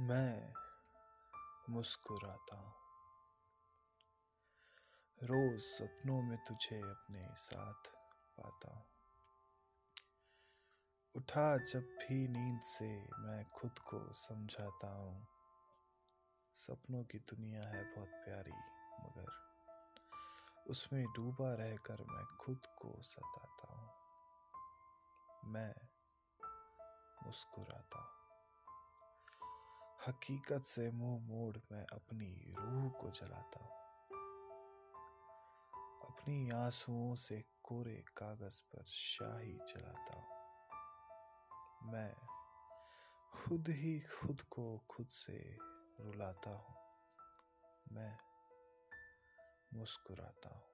मैं मुस्कुराता हूँ। रोज सपनों में तुझे अपने साथ पाता हूँ। उठा जब भी नींद से मैं खुद को समझाता हूँ। सपनों की दुनिया है बहुत प्यारी, मगर उसमें डूबा रहकर मैं खुद को सताता हूँ। मैं मुस्कुराता हूँ। हकीकत से मुँह मोड़ मैं अपनी रूह को जलाता हूँ। अपनी आंसुओं से कोरे कागज़ पर शाही चलाता हूँ। मैं खुद ही खुद को खुद से रुलाता हूँ। मैं मुस्कुराता हूँ।